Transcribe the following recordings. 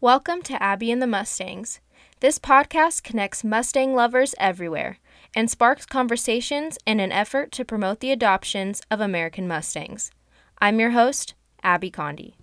Welcome to Abby and the Mustangs. This podcast connects Mustang lovers everywhere and sparks conversations in an effort to promote the adoptions of American Mustangs. I'm your host, Abby Condi.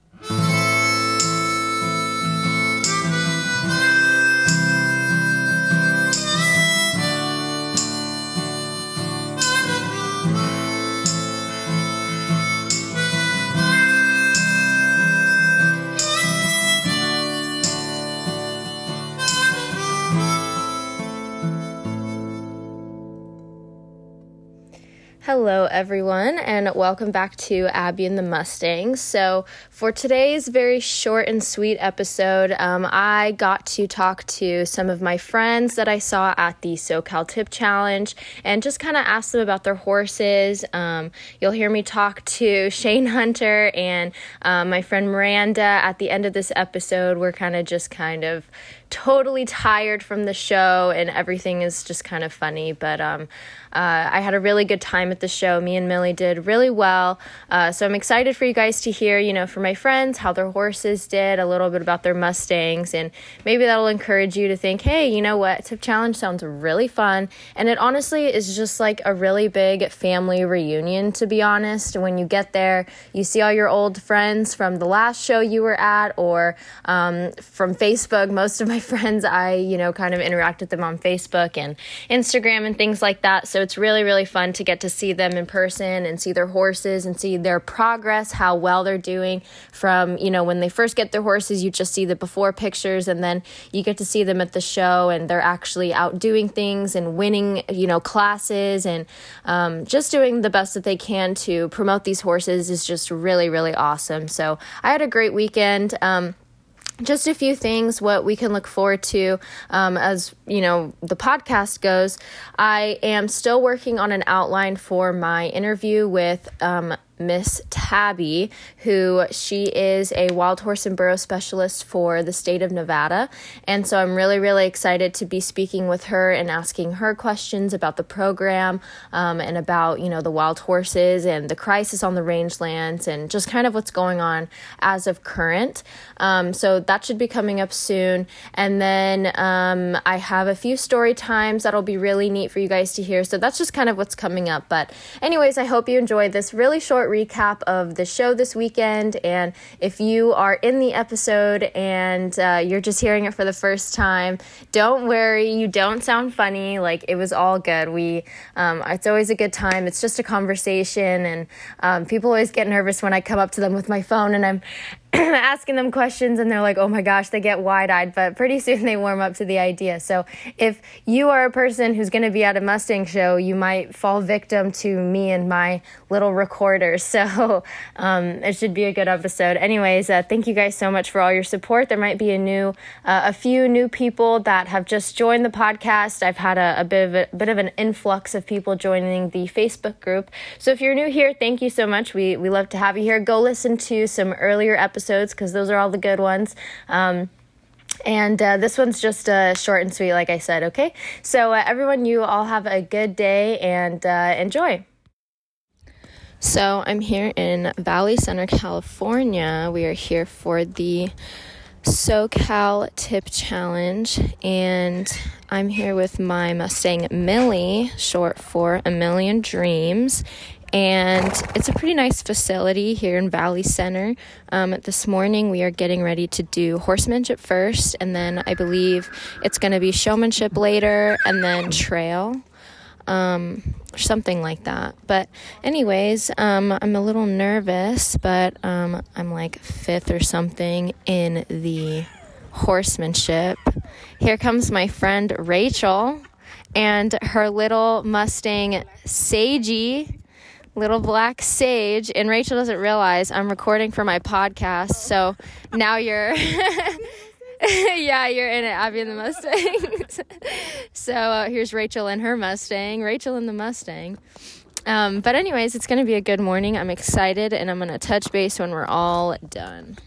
Hello, everyone, and welcome back to Abby and the Mustangs. So, for today's very short and sweet episode, um, I got to talk to some of my friends that I saw at the SoCal Tip Challenge and just kind of ask them about their horses. Um, you'll hear me talk to Shane Hunter and um, my friend Miranda at the end of this episode. We're kind of just kind of totally tired from the show and everything is just kind of funny. But um, uh, I had a really good time at the show. Me and Millie did really well. Uh, so I'm excited for you guys to hear, you know, from my friends how their horses did, a little bit about their Mustangs, and maybe that'll encourage you to think, hey, you know what, Tip Challenge sounds really fun. And it honestly is just like a really big family reunion, to be honest. When you get there, you see all your old friends from the last show you were at or um, from Facebook. Most of my friends, I, you know, kind of interact with them on Facebook and Instagram and things like that. So it's really, really fun to get to see them in person and see their horses and see their progress, how well they're doing from, you know, when they first get their horses, you just see the before pictures and then you get to see them at the show and they're actually out doing things and winning, you know, classes and um, just doing the best that they can to promote these horses is just really, really awesome. So I had a great weekend. Um, just a few things what we can look forward to um, as you know the podcast goes. I am still working on an outline for my interview with um, Miss Tabby, who she is a wild horse and burro specialist for the state of Nevada. And so I'm really, really excited to be speaking with her and asking her questions about the program um, and about, you know, the wild horses and the crisis on the rangelands and just kind of what's going on as of current. Um, so that should be coming up soon. And then um, I have a few story times that'll be really neat for you guys to hear. So that's just kind of what's coming up. But, anyways, I hope you enjoyed this really short short recap of the show this weekend. And if you are in the episode and uh, you're just hearing it for the first time, don't worry. You don't sound funny. Like it was all good. We, um, it's always a good time. It's just a conversation, and um, people always get nervous when I come up to them with my phone and I'm asking them questions and they're like, oh my gosh, they get wide eyed, but pretty soon they warm up to the idea. So if you are a person who's going to be at a Mustang show, you might fall victim to me and my little recorder. So um, it should be a good episode. Anyways, uh, thank you guys so much for all your support. There might be a new, uh, a few new people that have just joined the podcast. I've had a, a bit of a, a bit of an influx of people joining the Facebook group. So if you're new here, thank you so much. We we love to have you here. Go listen to some earlier episodes episodes because those are all the good ones. Um, and uh, this one's just uh, short and sweet, like I said, okay? So, uh, everyone, you all have a good day and uh, enjoy. So, I'm here in Valley Center, California. We are here for the SoCal Tip Challenge, and I'm here with my Mustang Millie, short for A Million Dreams, and it's a pretty nice facility here in Valley Center. Um, this morning we are getting ready to do horsemanship first, and then I believe it's going to be showmanship later, and then trail. Um, something like that. But, anyways, um, I'm a little nervous, but um, I'm like fifth or something in the horsemanship. Here comes my friend Rachel and her little Mustang Sagey little black sage and rachel doesn't realize i'm recording for my podcast so now you're yeah you're in it abby and the mustangs so uh, here's rachel and her mustang rachel and the mustang um, but anyways it's going to be a good morning i'm excited and i'm going to touch base when we're all done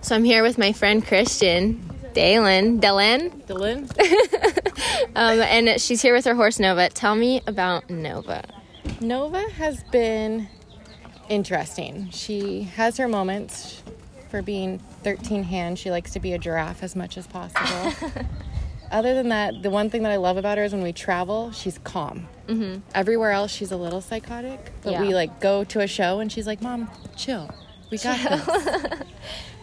so i'm here with my friend christian Dalen. Dalen? Dylan. um, and she's here with her horse Nova. Tell me about Nova. Nova has been interesting. She has her moments for being 13 hands. She likes to be a giraffe as much as possible. Other than that, the one thing that I love about her is when we travel, she's calm. Mm-hmm. Everywhere else, she's a little psychotic. But Yeah. we like go to a show and she's like, "Mom, chill. We got this."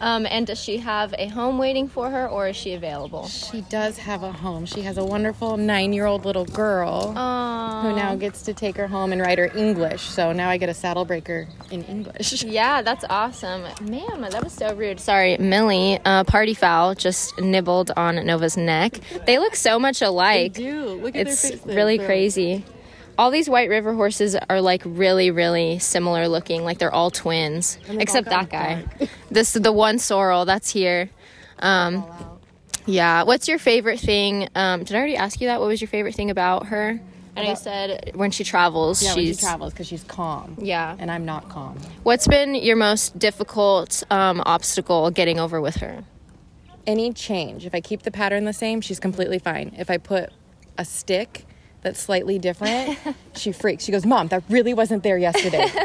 Um, and does she have a home waiting for her, or is she available? She does have a home. She has a wonderful nine-year-old little girl Oh, who now gets to take her home and write her English. So now I get a saddle breaker in English. Yeah, that's awesome. Man, that was so rude. Sorry, Millie, uh, party foul, just nibbled on Nova's neck. They look so much alike. They do. Look at It's their faces. It's really crazy. All these White River horses are like really, really similar looking. Like they're all twins, except that guy. this the one sorrel that's here. Um, yeah. What's your favorite thing? Um, did I already ask you that? What was your favorite thing about her? And I said when she travels, Yeah, when she travels because she's calm. yeah. And I'm not calm. What's been your most difficult um, obstacle getting over with her? any change, if I keep the pattern the same, she's completely fine. If I put a stick that's slightly different, she freaks. She goes, Mom, that really wasn't there yesterday.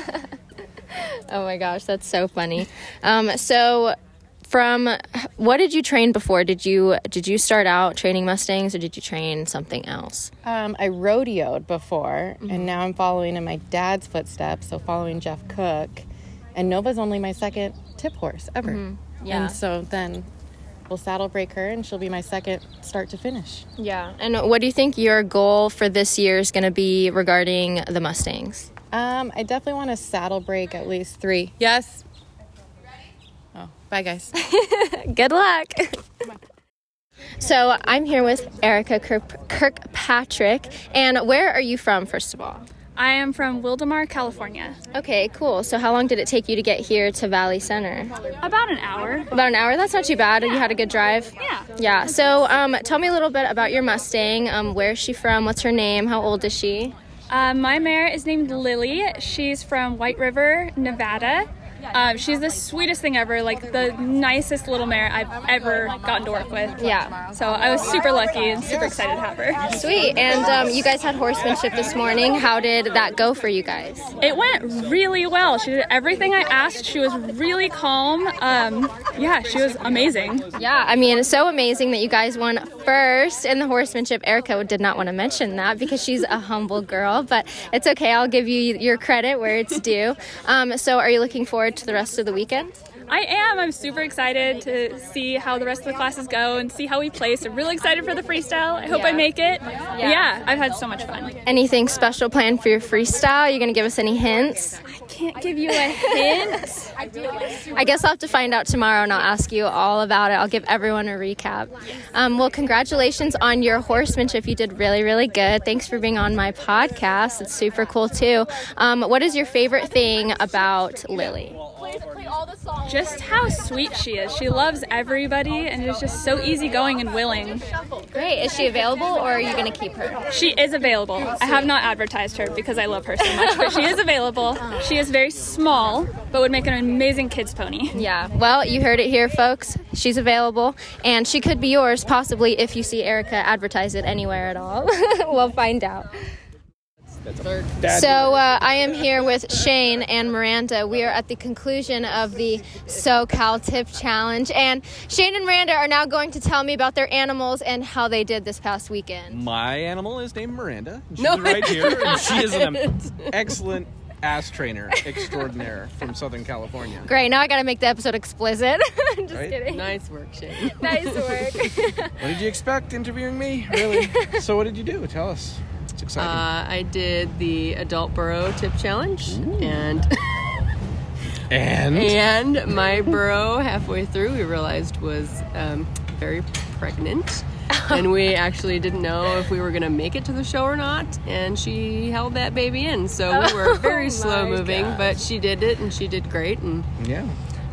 Oh my gosh, that's so funny. Um, so, from what did you train before? Did you did you start out training mustangs, or did you train something else? um, I rodeoed before, Mm-hmm. and now I'm following in my dad's footsteps, so following Jeff Cook. And Nova's only my second tip horse ever. Mm-hmm. Yeah. And so then we'll saddle break her, and she'll be my second start to finish. Yeah. And what do you think your goal for this year is going to be regarding the mustangs? Um, I definitely want to saddle break at least three. Yes. Oh, bye, guys. Good luck. So I'm here with Erica Kirk- Kirkpatrick, and where are you from, first of all? I am from Wildomar, California. Okay, cool. So how long did it take you to get here to Valley Center? About an hour. About an hour. That's not too bad. You had a good drive. Yeah. Yeah. So um, tell me a little bit about your Mustang. Um, where's she from? What's her name? How old is she? Uh, my mare is named Lily. She's from White River, Nevada. Um, she's the sweetest thing ever, like the nicest little mare I've ever gotten to work with. Yeah. So I was super lucky and super excited to have her. Sweet. And um, you guys had horsemanship this morning. How did that go for you guys? It went really well. She did everything I asked. She was really calm. Um, yeah, she was amazing. Yeah. I mean, it's so amazing that you guys won first in the horsemanship. Erica did not want to mention that because she's a humble girl, but it's okay. I'll give you your credit where it's due. Um, so are you looking forward to the rest of the weekend? I am. I'm super excited to see how the rest of the classes go and see how we place. I'm really excited for the freestyle. I hope Yeah. I make it. Yeah. I've had so much fun. Anything special planned for your freestyle? You're going to give us any hints? I can't give you a hint. I guess I'll have to find out tomorrow and I'll ask you all about it. I'll give everyone a recap. Um, well, congratulations on your horsemanship. You did really, really good. Thanks for being on my podcast. It's super cool too. Um, what is your favorite thing about Lily? Just how sweet she is. She loves everybody and is just so easygoing and willing. Great. Is she available or are you going to keep her? She is available. I have not advertised her because I love her so much, but she is available. She is very small, but would make an amazing kids pony. Yeah. Well, you heard it here, folks. She's available and she could be yours possibly if you see Erica advertise it anywhere at all. we'll find out. So uh, I am here with Shane and Miranda. We are at the conclusion of the SoCal Tip Challenge, and Shane and Miranda are now going to tell me about their animals and how they did this past weekend. My animal is named Miranda. and She's right here, and she is an excellent ass trainer extraordinaire from Southern California. Great. Now I got to make the episode explicit. Just Right? kidding. Nice work, Shane. Nice work. What did you expect interviewing me? Really? so what did you do? Tell us. It's exciting. Uh, I did the adult burro tip challenge, and and? and my burro halfway through we realized was um, very pregnant, and we actually didn't know if we were gonna make it to the show or not. And she held that baby in, so we were very slow moving, but she did it, and she did great, and yeah,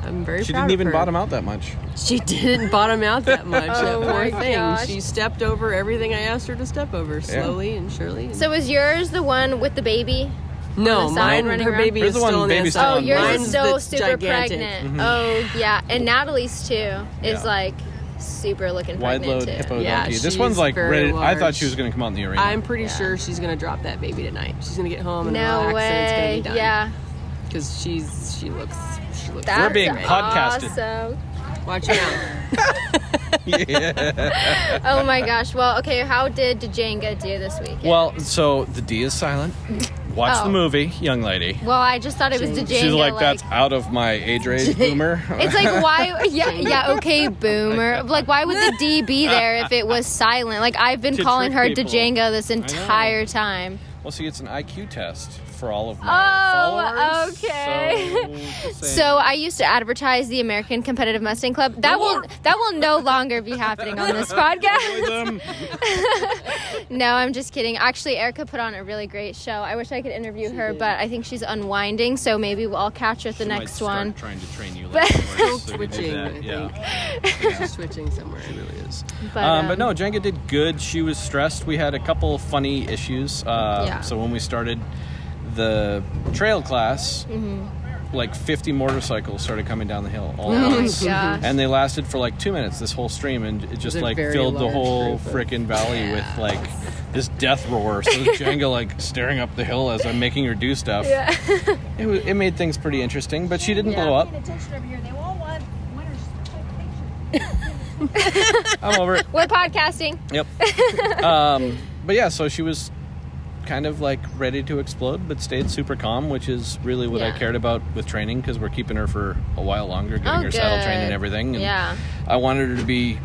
I'm very she proud didn't of even her. bottom out that much. She didn't bottom out that much. that Oh poor my thing. gosh. She stepped over everything I asked her to step over, slowly and surely. and- so was yours the one with the baby? no, mine. Her around? baby Here's is still on the baby still Oh, yours Mine's is still super gigantic. pregnant. Mm-hmm. Oh, yeah. And Natalie's too is Yeah. like super looking Wide pregnant load too. hippo Yeah, donkey. This one's like very ready. I thought she was going to come out in the arena. I'm pretty sure she's gonna drop that baby tonight. She's gonna get home and No relax, way. and it's gonna be done. Yeah. because she's she looks she looks. That's being podcasted. awesome. Watch it out. Oh my gosh. Well, okay. How did Django do this week? Well, so the D is silent. Watch Oh. the movie, young lady. Well, I just thought it was Django. She's like, that's out of my age range, boomer. It's like why? Yeah, yeah. Okay, boomer. Like, why would the D be there if it was silent? Like, I've been To calling her trick people. Django this entire time. well, see, it's an IQ test for all of my Oh, followers. okay. So. So I used to advertise the American Competitive Mustang Club. That will that will no longer be happening on this podcast. No, I'm just kidding. Actually, Erica put on a really great show. I wish I could interview her, but I think she's unwinding. So maybe we'll, I'll catch her at the She might next start one. Trying to train you like horse, so we can do Twitching, I Yeah. think. She's switching somewhere. It really is. But, Um, but um, no, Jenga did good. She was stressed. We had a couple funny issues. Uh, Yeah. So when we started the trail class, Mm-hmm. like 50 motorcycles started coming down the hill all Oh at my once. gosh. And they lasted for like two minutes, this whole stream, and it just a like filled the whole group freaking valley with like this death roar. So Jenga like staring up the hill as I'm making her do stuff. Yeah. It, was, it made things pretty interesting, but she didn't Yeah. blow up. Paying attention over here. They all want winners to take pictures. I'm over it. We're podcasting. Yep. um, but yeah, so she was kind of like ready to explode, but stayed super calm, which is really what I cared about with training because we're keeping her for a while longer, getting Oh, her saddle trained and everything. And Yeah. I wanted her to be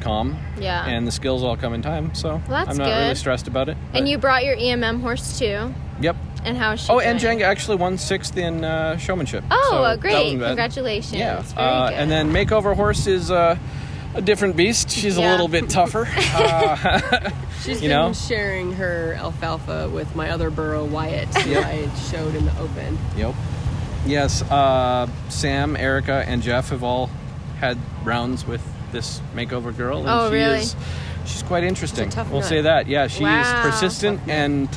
calm. Yeah. And the skills all come in time, so that's I'm not really stressed about it. And you brought your EMM horse too. Yep. And how's she? Oh, and? Jenga actually won sixth in uh, showmanship. Oh, so that great! Congratulations. Yeah. Uh, good. and then makeover horse is uh, a different beast. She's Yeah. a little bit tougher. Uh, She's You been know? sharing her alfalfa with my other burro, Wyatt, who Yep. I showed in the open. Yep. Yes, uh, Sam, Erica, and Jeff have all had rounds with this makeover girl, and Oh, she really? is she's quite interesting. tough we'll nut. say that. Yeah, she's Wow. persistent and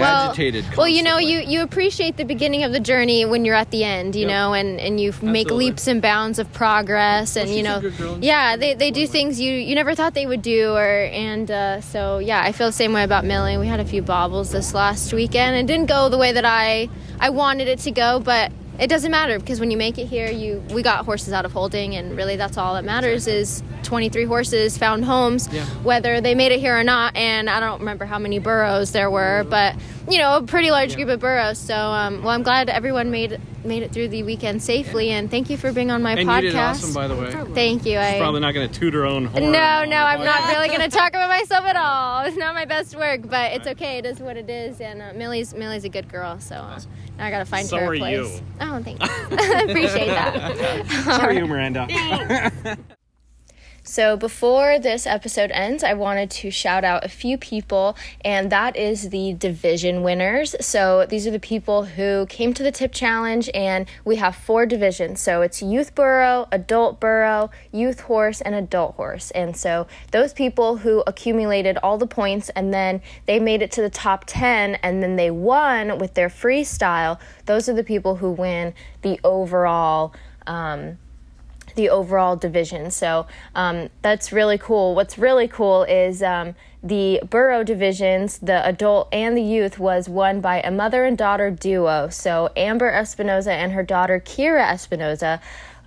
Well- agitated. Well, you know, you, you appreciate the beginning of the journey when you're at the end, you Yep. know, and, and you make leaps and bounds of progress, and she's you know, good girl and yeah, they, they do things you you never thought they would do, or and uh, so yeah, I feel the same way about Millie. We had a few bobbles this last weekend, and it didn't go the way that I I wanted it to go, but it doesn't matter because when you make it here, you we got horses out of holding, and really that's all that matters is 23 horses found homes, Yeah. whether they made it here or not. And I don't remember how many burros there were, mm-hmm. but you know, a pretty large group of burros. So, um, well, I'm glad everyone made made it through the weekend safely, and thank you for being on my and podcast. you did awesome, by the way. Thank you. I Probably not going to toot her own horn. no, no, I'm not really going to talk about myself at all. It's not my best work, but it's okay. It is what it is, and uh, Millie's Millie's a good girl, so uh, now I got to find So her are a place. you. Oh, thanks. I appreciate that. So are you, Miranda? So, before this episode ends, I wanted to shout out a few people, and that is the division winners. So, these are the people who came to the tip challenge, and we have four divisions. So, it's youth burro, adult burro, youth horse, and adult horse. And so, those people who accumulated all the points and then they made it to the top 10 and then they won with their freestyle, those are the people who win the overall. Um, the overall division. So um, that's really cool. What's really cool is um, the burro divisions, the adult and the youth, was won by a mother and daughter duo. So Amber Espinoza and her daughter Kira Espinoza.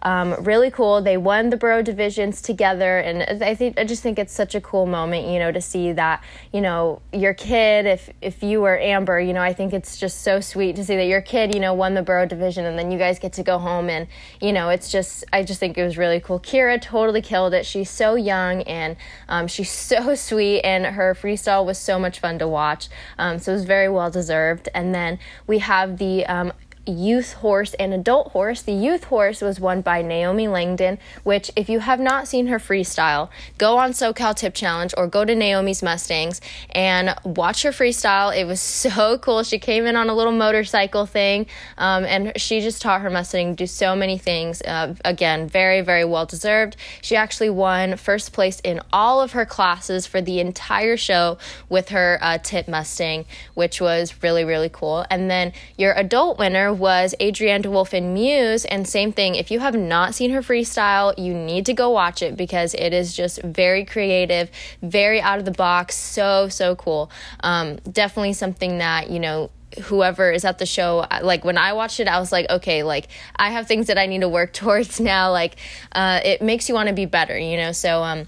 Um, really cool. They won the Burro divisions together, and I think I just think it's such a cool moment, you know, to see that you know your kid. If if you were Amber, you know, I think it's just so sweet to see that your kid, you know, won the Burro division, and then you guys get to go home, and you know, it's just I just think it was really cool. Kira totally killed it. She's so young and um, she's so sweet, and her freestyle was so much fun to watch. Um, so it was very well deserved. And then we have the um, youth horse and adult horse. The youth horse was won by Naomi Langdon, which, if you have not seen her freestyle, go on SoCal Tip Challenge or go to Naomi's Mustangs and watch her freestyle. It was so cool. She came in on a little motorcycle thing um, and she just taught her Mustang do so many things. Uh, again, very, very well deserved. She actually won first place in all of her classes for the entire show with her uh, Tip Mustang, which was really, really cool. And then your adult winner was Adrienne DeWolf in Muse. And same thing, if you have not seen her freestyle, you need to go watch it because it is just very creative, very out of the box, so, so cool. Um, definitely something that, you know, whoever is at the show like when i watched it i was like okay like i have things that i need to work towards now like uh, it makes you want to be better you know so um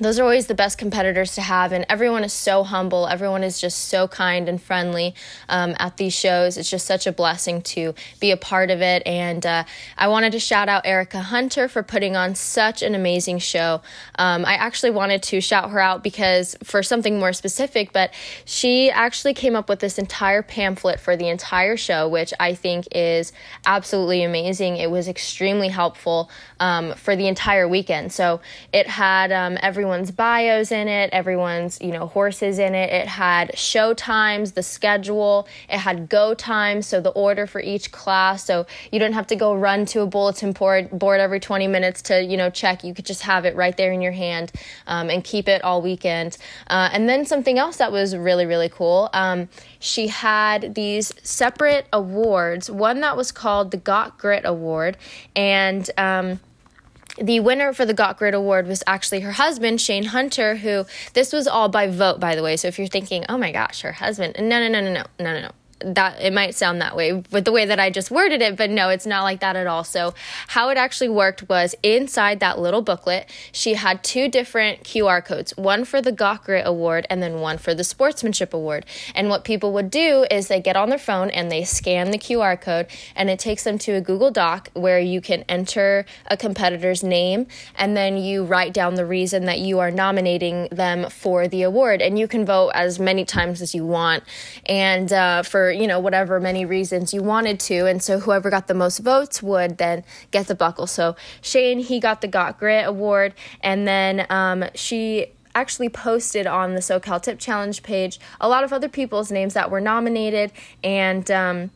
those are always the best competitors to have and everyone is so humble. Everyone is just so kind and friendly um, at these shows. It's just such a blessing to be a part of it and uh, i wanted to shout out erica hunter for putting on such an amazing show. Um, i actually wanted to shout her out because for something more specific but she actually came up with this entire pamphlet for the entire show which i think is absolutely amazing. It was extremely helpful um, for the entire weekend so it had um, everyone's bios in it, everyone's, you know, horses in it. It had show times, the schedule, it had go times, so the order for each class. So you don't have to go run to a bulletin board, board every 20 minutes to, you know, check. You could just have it right there in your hand um, and keep it all weekend. Uh, and then something else that was really, really cool. Um, she had these separate awards, one that was called the Got Grit Award, and um, the winner for the Got Grit Award was actually her husband, Shane Hunter, who this was all by vote, by the way. So if you're thinking, oh my gosh, her husband, no, no, no, no, no, no, no, no that it might sound that way with the way that I just worded it, but no, it's not like that at all. So, how it actually worked was inside that little booklet, she had two different QR codes one for the Got Award and then one for the Sportsmanship Award. And what people would do is they get on their phone and they scan the QR code, and it takes them to a Google Doc where you can enter a competitor's name and then you write down the reason that you are nominating them for the award. And you can vote as many times as you want. And uh, for you know, whatever many reasons you wanted to. And so whoever got the most votes would then get the buckle. So Shane, he got the Got Grit award. And then um, she actually posted on the SoCal Tip Challenge page a lot of other people's names that were nominated. And, um,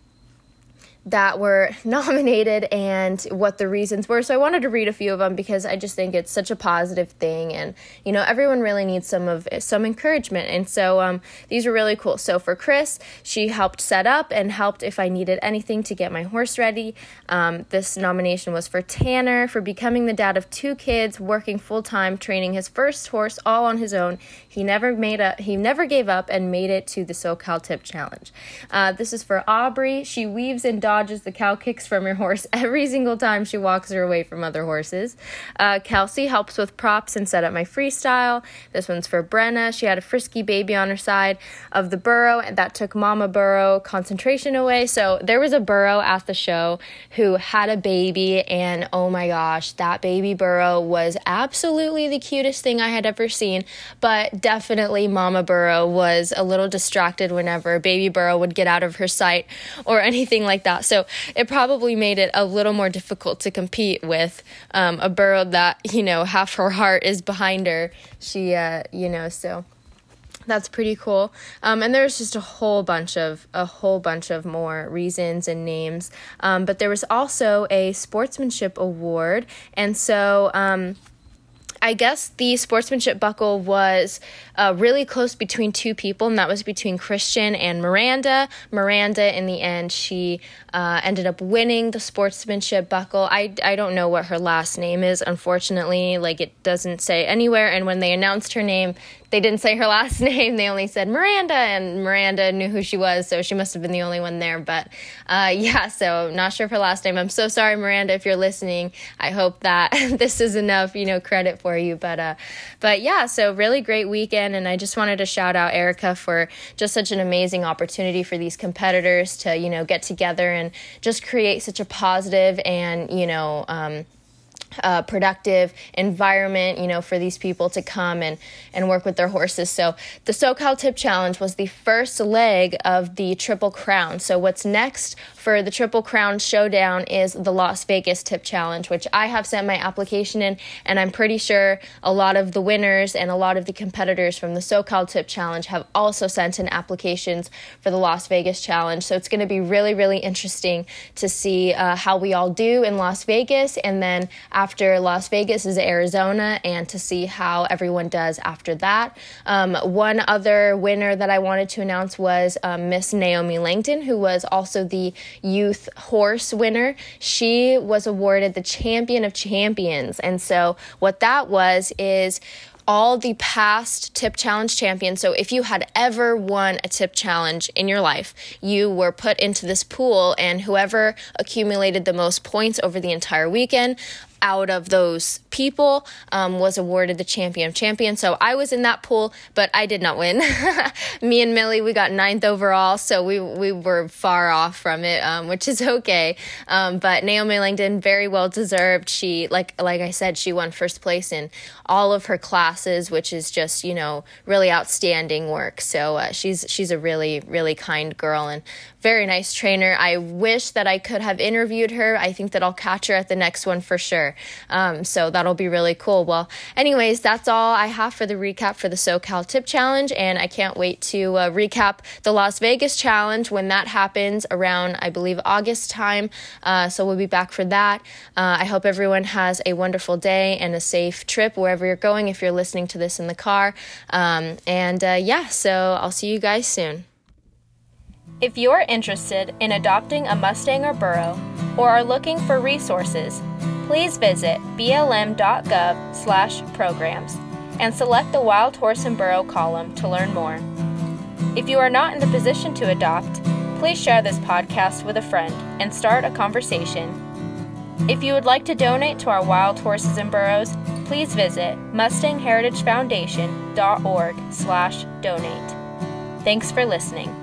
that were nominated and what the reasons were. So I wanted to read a few of them because I just think it's such a positive thing, and you know everyone really needs some of some encouragement. And so um, these are really cool. So for Chris, she helped set up and helped if I needed anything to get my horse ready. Um, this nomination was for Tanner for becoming the dad of two kids, working full time, training his first horse all on his own. He never made up he never gave up and made it to the SoCal Tip Challenge. Uh, this is for Aubrey. She weaves and dodges the cow kicks from your horse every single time she walks her away from other horses. Uh, Kelsey helps with props and set up my freestyle. This one's for Brenna. She had a frisky baby on her side of the burro, and that took Mama Burro concentration away. So there was a burro at the show who had a baby, and oh my gosh, that baby burro was absolutely the cutest thing I had ever seen. But definitely, Mama Burro was a little distracted whenever baby burro would get out of her sight or anything like that. So it probably made it a little more difficult to compete with um, a burro that, you know, half her heart is behind her. She, uh, you know, so that's pretty cool. Um, and there's just a whole bunch of a whole bunch of more reasons and names. Um, but there was also a sportsmanship award. And so um, I guess the sportsmanship buckle was uh, really close between two people, and that was between Christian and Miranda. Miranda, in the end, she uh, ended up winning the sportsmanship buckle. I, I don't know what her last name is, unfortunately. Like, it doesn't say anywhere. And when they announced her name, they didn't say her last name. They only said Miranda, and Miranda knew who she was, so she must have been the only one there. But uh, yeah, so not sure of her last name. I'm so sorry, Miranda, if you're listening. I hope that this is enough, you know, credit for you. But uh, but yeah, so really great weekend, and I just wanted to shout out Erica for just such an amazing opportunity for these competitors to you know get together and just create such a positive and you know. Um, uh, productive environment, you know, for these people to come and, and work with their horses. So the SoCal Tip Challenge was the first leg of the Triple Crown. So what's next for the Triple Crown Showdown is the Las Vegas Tip Challenge, which I have sent my application in, and I'm pretty sure a lot of the winners and a lot of the competitors from the SoCal Tip Challenge have also sent in applications for the Las Vegas Challenge. So it's going to be really, really interesting to see uh, how we all do in Las Vegas and then after Las Vegas is Arizona, and to see how everyone does after that. Um, one other winner that I wanted to announce was um, Miss Naomi Langdon, who was also the youth horse winner. She was awarded the champion of champions. And so, what that was is all the past tip challenge champions. So if you had ever won a tip challenge in your life, you were put into this pool, and whoever accumulated the most points over the entire weekend out of those people um, was awarded the champion of champions. So I was in that pool, but I did not win. Me and Millie, we got ninth overall, so we we were far off from it, um, which is okay. Um, but Naomi Langdon, very well deserved. She like like I said, she won first place in all of her classes, which is just you know really outstanding work. So uh, she's she's a really really kind girl and very nice trainer. I wish that I could have interviewed her. I think that I'll catch her at the next one for sure. Um, so that'll be really cool. Well, anyways, that's all I have for the recap for the SoCal Tip Challenge, and I can't wait to uh, recap the Las Vegas Challenge when that happens around, I believe, August time. Uh, so we'll be back for that. Uh, I hope everyone has a wonderful day and a safe trip wherever you're going if you're listening to this in the car. Um, and uh, yeah, so I'll see you guys soon. If you're interested in adopting a Mustang or Burro or are looking for resources, please visit blm.gov/programs and select the Wild Horse and Burro column to learn more. If you are not in the position to adopt, please share this podcast with a friend and start a conversation. If you would like to donate to our wild horses and burros, please visit mustangheritagefoundation.org/donate. Thanks for listening.